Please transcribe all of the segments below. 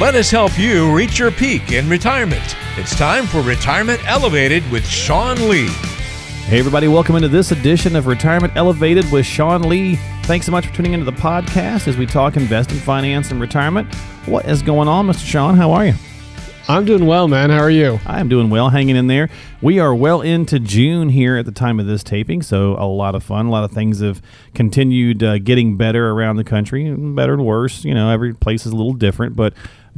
Let us help you reach your peak in retirement. It's time for Retirement Elevated with Sean Lee. Hey, everybody, welcome into this edition of Retirement Elevated with Sean Lee. Thanks so much for tuning into the podcast as we talk investing, finance, and retirement. What is going on, Mr. Sean? How are you? I'm doing well, man. How are you? I am doing well, hanging in there. We are well into June here at the time of this taping, so a lot of fun. A lot of things have continued uh, getting better around the country, better and worse. You know, every place is a little different, but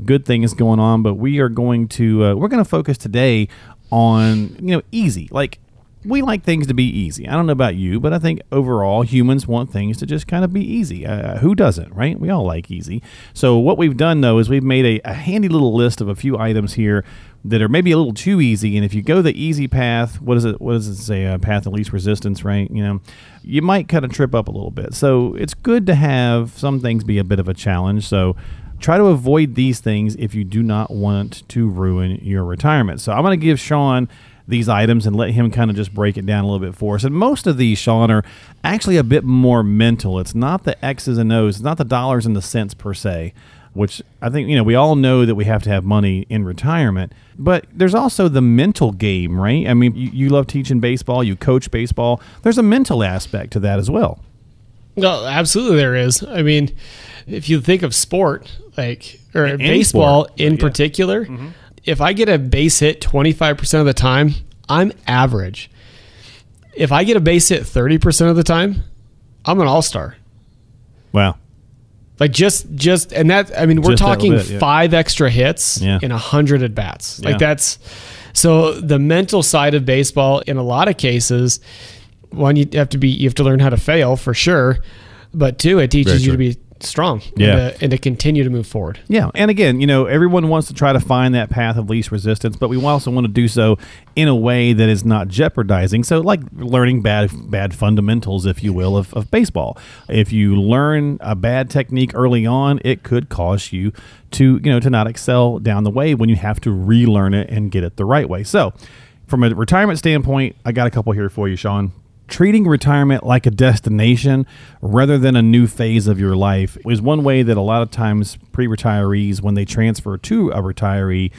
good things going on. But we are going to uh, we're going to focus today on you know easy like we like things to be easy. I don't know about you, but I think overall humans want things to just kind of be easy. Uh, who doesn't, right? We all like easy. So what we've done though is we've made a, a, handy little list of a few items here that are maybe a little too easy. And if you go the easy path, what is it? What does it say? A path of least resistance, right? You know, you might kind of trip up a little bit. So it's good to have some things be a bit of a challenge. So try to avoid these things if you do not want to ruin your retirement. So I'm going to give Sean these items and let him kind of just break it down a little bit for us. And most of these, Sean, are actually a bit more mental. It's not the X's and O's, it's not the dollars and the cents per se, which I think, you know, we all know that we have to have money in retirement. But there's also the mental game, right? I mean, you, you love teaching baseball, you coach baseball. There's a mental aspect to that as well. Well, absolutely, there is. I mean, if you think of sport, like or Any baseball sport. in yeah. particular, mm-hmm if I get a base hit 25% of the time, I'm average. If I get a base hit 30% of the time, I'm an all-star. Wow. Like just just and that I mean we're just talking bit, yeah. 5 extra hits yeah. in 100 at bats. Like yeah. that's so the mental side of baseball in a lot of cases one you have to be you have to learn how to fail for sure, but two it teaches you to be strong yeah. and, to, and to continue to move forward. Yeah. And again, you know, everyone wants to try to find that path of least resistance, but we also want to do so in a way that is not jeopardizing. So like learning bad bad fundamentals, if you will, of, of baseball. If you learn a bad technique early on, it could cause you to, you know, to not excel down the way when you have to relearn it and get it the right way. So from a retirement standpoint, I got a couple here for you, Sean treating retirement like a destination rather than a new phase of your life is one way that a lot of times pre-retirees when they transfer to a retiree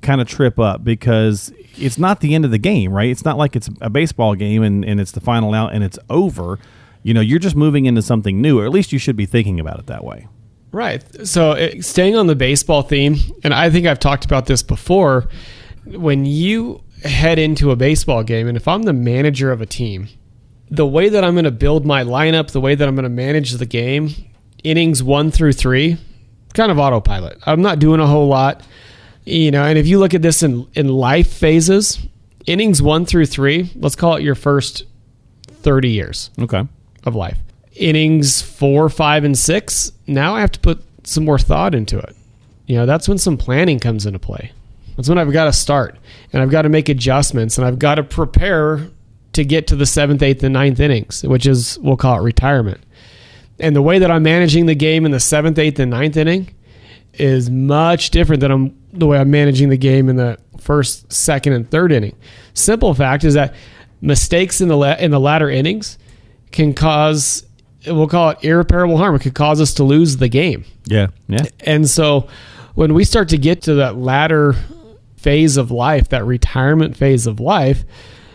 kind of trip up because it's not the end of the game right? It's not like it's a baseball game and, and it's the final out and it's over. You know you're just moving into something new or at least you should be thinking about it that way. Right. So uh, staying on the baseball theme and i think i've talked about this before when you head into a baseball game and if i'm the manager of a team the way that I'm going to build my lineup, the way that I'm going to manage the game, innings one through three, kind of autopilot. I'm not doing a whole lot, you know. And if you look at this in in life phases, innings one through three, let's call it your first thirty years, okay, of life. Innings four, five, and six. Now I have to put some more thought into it. You know, that's when some planning comes into play. That's when I've got to start and I've got to make adjustments and I've got to prepare to get to the seventh, eighth, and ninth innings, which is, we'll call it retirement. And the way that I'm managing the game in the seventh, eighth, and ninth inning is much different than I'm, the way I'm managing the game in the first, second, and third inning. Simple fact is that mistakes in the la- in the latter innings can cause we'll call it irreparable harm. It could cause us to lose the game. Yeah, yeah. And so when we start to get to that latter phase of life, that retirement phase of life,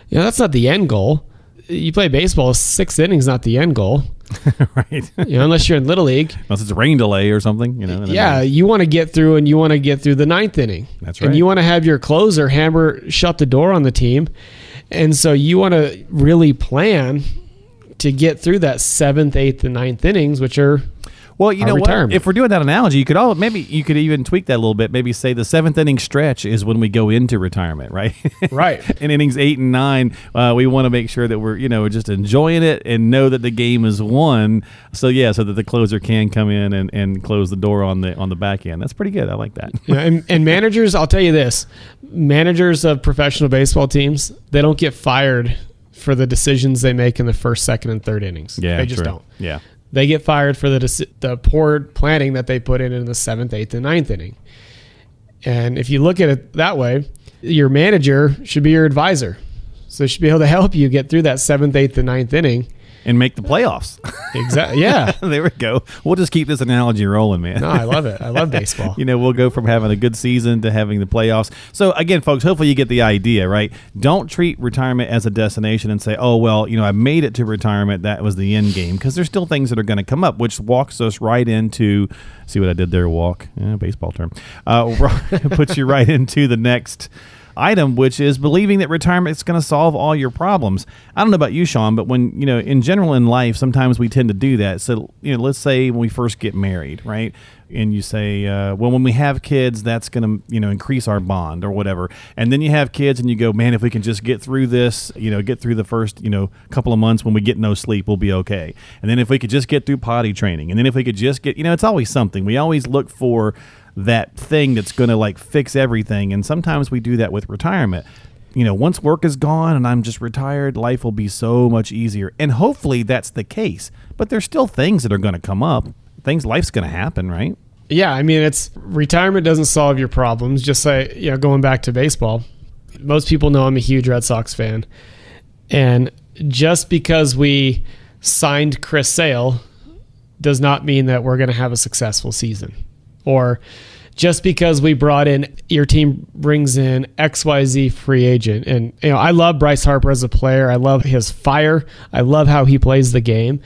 you know, that's not the end goal. You play baseball, six innings not the end goal. right. You know, unless you're in little league. Unless it's a rain delay or something, you know. Yeah, you want to get through and you want to get through the ninth inning. That's right. And you want to have your closer hammer shut the door on the team. And so you want to really plan to get through that seventh, eighth, and ninth innings, which are well, you know what? If we're doing that analogy, you could all maybe you could even tweak that a little bit. Maybe say the seventh inning stretch is when we go into retirement, right? Right. In innings eight and nine, uh, we want to make sure that we're you know just enjoying it and know that the game is won. So yeah, so that the closer can come in and, and close the door on the on the back end. That's pretty good. I like that. yeah, and, and managers, I'll tell you this: managers of professional baseball teams, they don't get fired for the decisions they make in the first, second, and third innings. Yeah, they just true. don't. Yeah, they get fired for the the poor planning that they put in in the seventh, eighth, and ninth inning. And if you look at it that way, your manager should be your advisor. So they should be able to help you get through that seventh, eighth, and ninth inning and make the playoffs. Exactly. Yeah. there we go. We'll just keep this analogy rolling, man. No, I love it. I love baseball. you know, we'll go from having a good season to having the playoffs. So again, folks, hopefully you get the idea, right? Don't treat retirement as a destination and say, "Oh, well, you know, I made it to retirement. That was the end game," because there's still things that are going to come up, which walks us right into. See what I did there? Walk, yeah, baseball term. Uh, puts you right into the next item, which is believing that retirement is going to solve all your problems. I don't know about you, Sean, but when, you know, in general in life, sometimes we tend to do that. So, you know, let's say when we first get married, right? And you say, uh, well, when we have kids, that's going to, you know, increase our bond or whatever. And then you have kids and you go, man, if we can just get through this, you know, get through the first, you know, couple of months when we get no sleep, we'll be okay. And then if we could just get through potty training, and then if we could just get, you know, it's always something. We always look for, that thing that's going to like fix everything. And sometimes we do that with retirement. You know, once work is gone and I'm just retired, life will be so much easier. And hopefully that's the case. But there's still things that are going to come up. Things, life's going to happen, right? Yeah, I mean, it's retirement doesn't solve your problems. Just say, you know, going back to baseball, most people know I'm a huge Red Sox fan. And just because we signed Chris Sale does not mean that we're going to have a successful season. Or just because we brought in your team brings in XYZ free agent. And you know, I love Bryce Harper as a player. I love his fire. I love how he plays the game.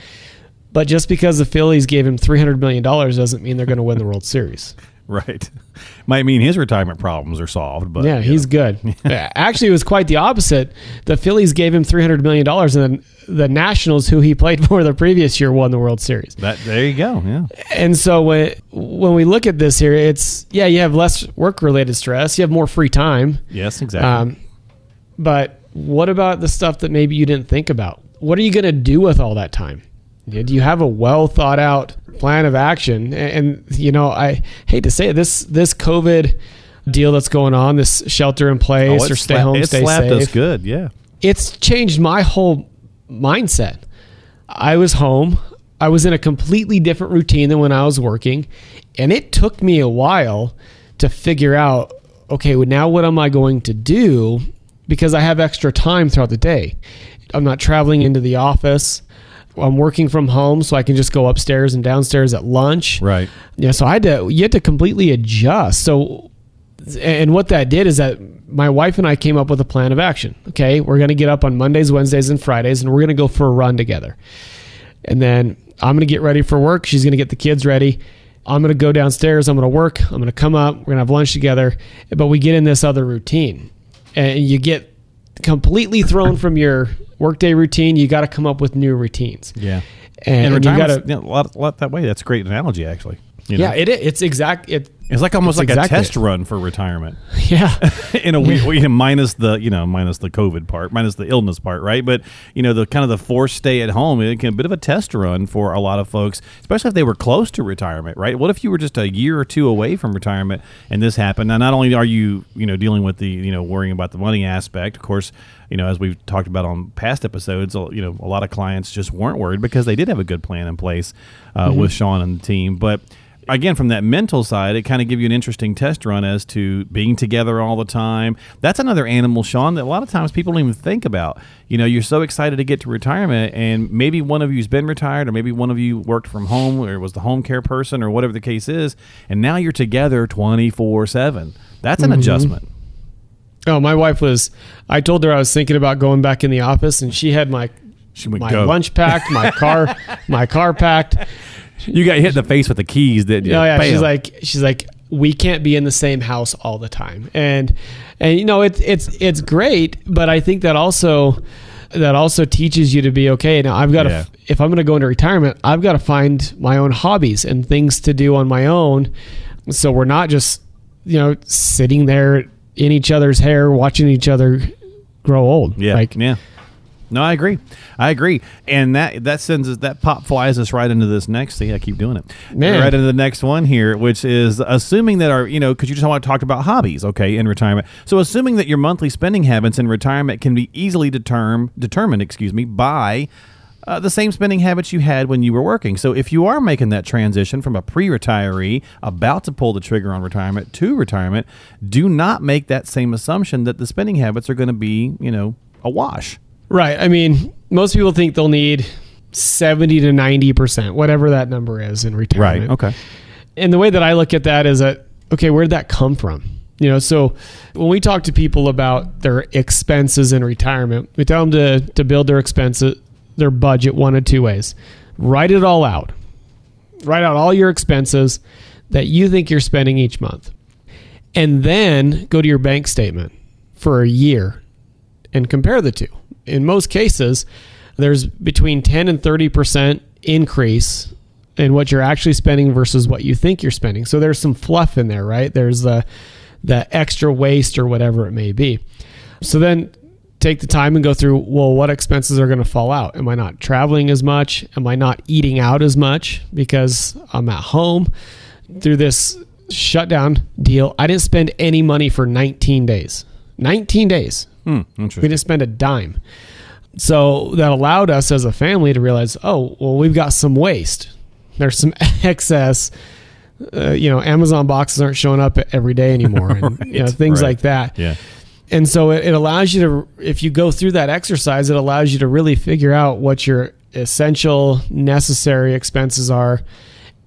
But just because the Phillies gave him $300 million doesn't mean they're going to win the World Series. Right. Might mean his retirement problems are solved, but yeah, he's know. good. Actually, it was quite the opposite. The Phillies gave him three hundred million dollars, and then the Nationals, who he played for the previous year, won the World Series. That there you go. Yeah. And so when when we look at this here, it's yeah, you have less work related stress, you have more free time. Yes, exactly. Um, but what about the stuff that maybe you didn't think about? What are you going to do with all that time? Do you have a well thought out plan of action? And, and, you know, I hate to say it, this this COVID deal that's going on, this shelter in place oh, or stay sla- home, stay slapped safe. Us good, yeah. It's changed my whole mindset. I was home. I was in a completely different routine than when I was working, and it took me a while to figure out, okay, well, now what am I going to do? Because I have extra time throughout the day. I'm not traveling into the office. I'm working from home, so I can just go upstairs and downstairs at lunch. Right. Yeah. So I had to. You had to completely adjust. So, and what that did is that my wife and I came up with a plan of action. Okay, we're going to get up on Mondays, Wednesdays, and Fridays, and we're going to go for a run together. And then I'm going to get ready for work. She's going to get the kids ready. I'm going to go downstairs. I'm going to work. I'm going to come up. We're going to have lunch together. But we get in this other routine, and you get completely thrown from your workday routine. You got to come up with new routines. Yeah, and, and, and you got to you know, a, lot, a lot that way. That's a great analogy, actually. You know? Yeah, it, it's exact. It, it's like almost it's like exactly a test run for retirement. Yeah, in a way, minus the you know minus the COVID part, minus the illness part, right? But you know the kind of the forced stay at home, it can a bit of a test run for a lot of folks, especially if they were close to retirement, right? What if you were just a year or two away from retirement and this happened? Now, not only are you you know dealing with the you know worrying about the money aspect, of course, you know as we've talked about on past episodes, you know a lot of clients just weren't worried because they did have a good plan in place uh, mm-hmm. with Sean and the team, but again from that mental side it kind of give you an interesting test run as to being together all the time. That's another animal sean that a lot of times people don't even think about. You know you're so excited to get to retirement and maybe one of you's been retired or maybe one of you worked from home or was the home care person or whatever the case is and now you're together 24-7 that's an mm-hmm. adjustment. Oh my wife was i told her i was thinking about going back in the office and she had my she my go. lunch packed my car my car packed you got hit in the face with the keys, didn't you? Oh yeah. Bam. She's like, she's like, we can't be in the same house all the time, and and you know it's it's it's great, but I think that also that also teaches you to be okay. Now I've got yeah. to if I'm going to go into retirement, I've got to find my own hobbies and things to do on my own. So we're not just you know sitting there in each other's hair watching each other grow old. Yeah, like, yeah. No, I agree. I agree, and that that sends us that pop flies us right into this next. See, I keep doing it. Man. Right into the next one here, which is assuming that our you know because you just want to talk about hobbies, okay, in retirement. So assuming that your monthly spending habits in retirement can be easily determ determined, excuse me, by uh, the same spending habits you had when you were working. So if you are making that transition from a pre-retiree about to pull the trigger on retirement to retirement, do not make that same assumption that the spending habits are going to be, you know, a wash. Right. I mean, most people think they'll need 70 to 90%, whatever that number is in retirement. Right. Okay. And the way that I look at that is that, okay, where did that come from? You know, so when we talk to people about their expenses in retirement, we tell them to, to build their expenses, their budget one of two ways. Write it all out. Write out all your expenses that you think you're spending each month. And then go to your bank statement for a year and compare the two. In most cases, there's between 10 and 30% increase in what you're actually spending versus what you think you're spending. So there's some fluff in there, right? There's the the extra waste or whatever it may be. So then take the time and go through, well, what expenses are going to fall out? Am I not traveling as much? Am I not eating out as much because I'm at home? Through this shutdown deal, I didn't spend any money for 19 days. 19 days. Hmm, We didn't spend a dime. So that allowed us as a family to realize, oh, well, we've got some waste. There's some excess. Uh, you know, Amazon boxes aren't showing up every day anymore, and you know things right. like that. Yeah. And so it, it allows you to, if you go through that exercise, it allows you to really figure out what your essential, necessary expenses are,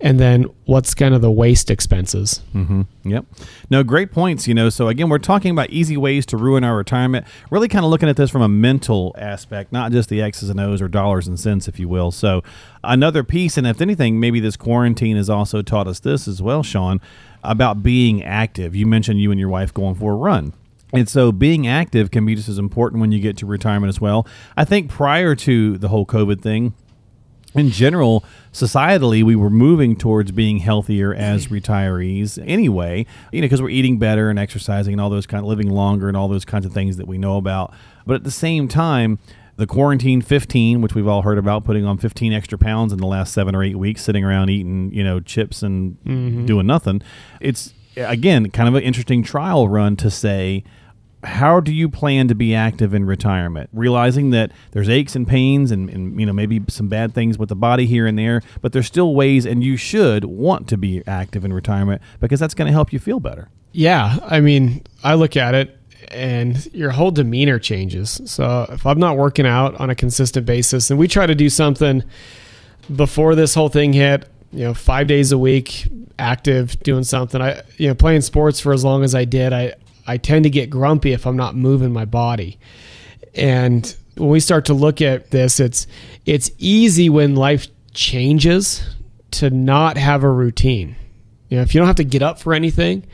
and then what's kind of the waste expenses. Mm-hmm. Yep. No, great points. You know, so again, we're talking about easy ways to ruin our retirement. Really, kind of looking at this from a mental aspect, not just the X's and O's or dollars and cents, if you will. So, another piece, and if anything, maybe this quarantine has also taught us this as well, Sean, about being active. You mentioned you and your wife going for a run. And so being active can be just as important when you get to retirement as well. I think prior to the whole COVID thing, in general, societally, we were moving towards being healthier as mm-hmm. retirees anyway, you know, because we're eating better and exercising and all those kind of living longer and all those kinds of things that we know about. But at the same time, the quarantine 15, which we've all heard about, putting on 15 extra pounds in the last seven or eight weeks, sitting around eating, you know, chips and mm-hmm. doing nothing. It's, again, kind of an interesting trial run to say, how do you plan to be active in retirement realizing that there's aches and pains and, and you know maybe some bad things with the body here and there but there's still ways and you should want to be active in retirement because that's going to help you feel better Yeah, I mean, I look at it and your whole demeanor changes. So if I'm not working out on a consistent basis, and we try to do something before this whole thing hit, you know, five days a week, active, doing something. I, you know, playing sports for as long as I did, I, I tend to get grumpy if I'm not moving my body. And when we start to look at this, it's it's easy when life changes to not have a routine. You know, if you don't have to get up for anything,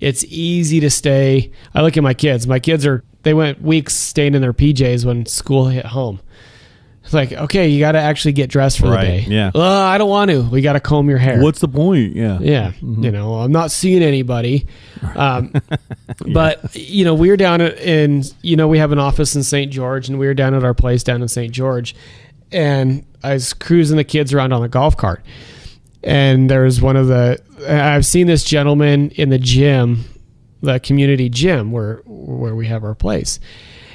it's easy to stay. I look at my kids. My kids are they went weeks staying in their PJs when school hit home. It's like, okay, you got to actually get dressed for Right, the day. yeah. I don't want to. We got to comb your hair. what's the point yeah Yeah, you know, I'm not seeing anybody. Um, But you know, we were down in you know we have an office in St. George, and we were down at our place down in St. George, and I was cruising the kids around on a golf cart, and there was one of the I've seen this gentleman in the gym, the community gym where where we have our place.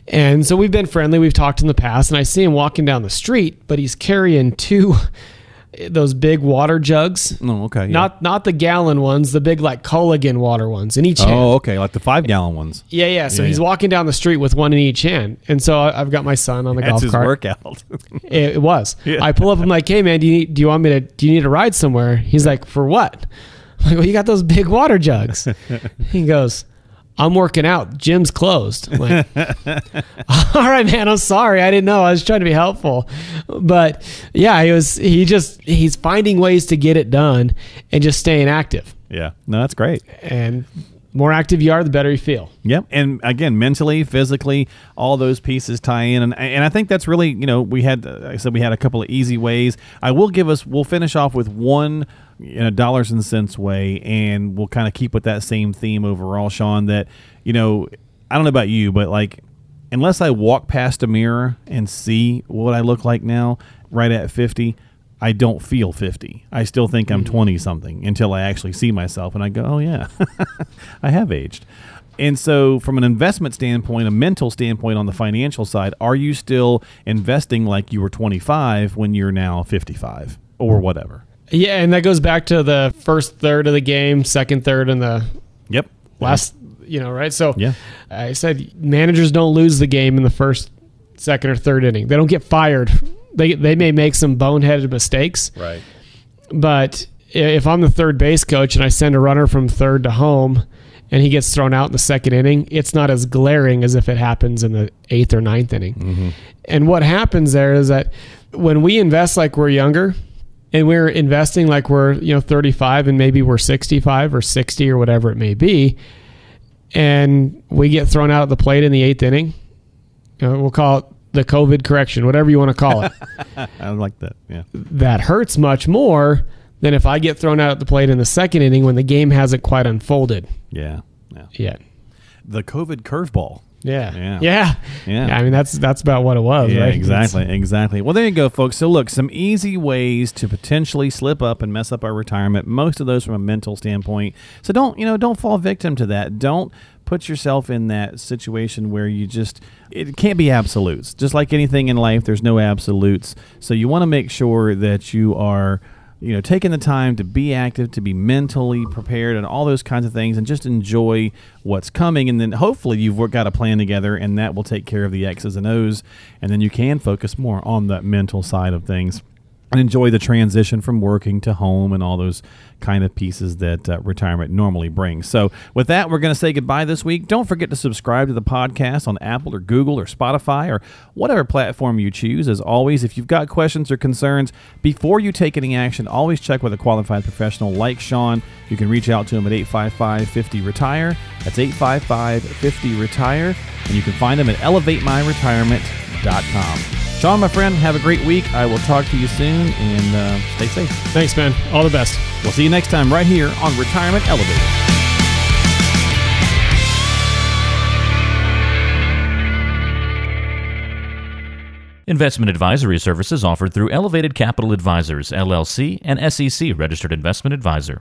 And so we've been friendly. We've talked in the past, and I see him walking down the street, but he's carrying two those big water jugs. oh okay yeah. Not not the gallon ones, the big like Culligan water ones in each hand. oh okay like the five gallon ones Yeah, yeah. So Yeah, he's yeah. walking down the street with one in each hand, and so I- I've got my son on the that's golf his cart. workout It, it was. I pull up. I'm like, "Hey, man, do you need, do you want me to? Do you need a ride somewhere?" He's like, "For what?" I'm like, "Well, you got those big water jugs." he goes, "I'm working out. Gym's closed." I'm like, "All right, man. I'm sorry. I didn't know. I was trying to be helpful." But yeah, he was. He just he's finding ways to get it done and just staying active. yeah no that's great And more active you are, the better you feel. Yep, and again, mentally, physically, all those pieces tie in, and and I think that's really you know we had like I said we had a couple of easy ways. I will give us we'll finish off with one in a dollars and cents way, and we'll kind of keep with that same theme overall, Sean. That you know I don't know about you, but like unless I walk past a mirror and see what I look like now, right at fifty. I don't feel 50. I still think I'm mm. 20 something until I actually see myself and I go, oh, yeah, I have aged. And so, from an investment standpoint, a mental standpoint on the financial side, are you still investing like you were 25 when you're now 55 or whatever? Yeah, and that goes back to the first third of the game, second third, and the Yep. last. You know, right? So Yeah. I said managers don't lose the game in the first, second, or third inning. They don't get fired they they may make some boneheaded mistakes, Right. but if I'm the third base coach and I send a runner from third to home and he gets thrown out in the second inning, it's not as glaring as if it happens in the eighth or ninth inning. Mm-hmm. And what happens there is that when we invest like we're younger and we're investing like we're, you know, 35 and maybe we're 65 or 60 or whatever it may be, and we get thrown out at the plate in the eighth inning, you know, we'll call it the COVID correction, whatever you want to call it I like that. Yeah. that hurts much more than if I get thrown out at the plate in the second inning when the game hasn't quite unfolded Yeah. Yeah. yet. The COVID curveball. Yeah. Yeah. Yeah. Yeah. I mean, that's that's about what it was, Yeah, right? exactly, exactly. Well, there you go, folks. So, look, some easy ways to potentially slip up and mess up our retirement. Most of those from a mental standpoint. So don't, you know, don't fall victim to that. Don't put yourself in that situation where you just it can't be absolutes. Just like anything in life, there's no absolutes. So you want to make sure that you are you know, taking the time to be active, to be mentally prepared, and all those kinds of things, and just enjoy what's coming. And then hopefully you've got a plan together, and that will take care of the X's and O's, and then you can focus more on that mental side of things and enjoy the transition from working to home and all those kind of pieces that uh, retirement normally brings. So, with that, we're going to say goodbye this week. Don't forget to subscribe to the podcast on Apple or Google or Spotify or whatever platform you choose. As always, if you've got questions or concerns, before you take any action, always check with a qualified professional like Sean. You can reach out to him at 855 50 Retire. That's 855 50 Retire. And you can find him at elevatemyretirement.com. Sean, my friend, have a great week. I will talk to you soon and uh, stay safe. Thanks, man. All the best. We'll see you next time right here on Retirement Elevated. Investment advisory services offered through Elevated Capital Advisors, LLC, and SEC registered investment advisor.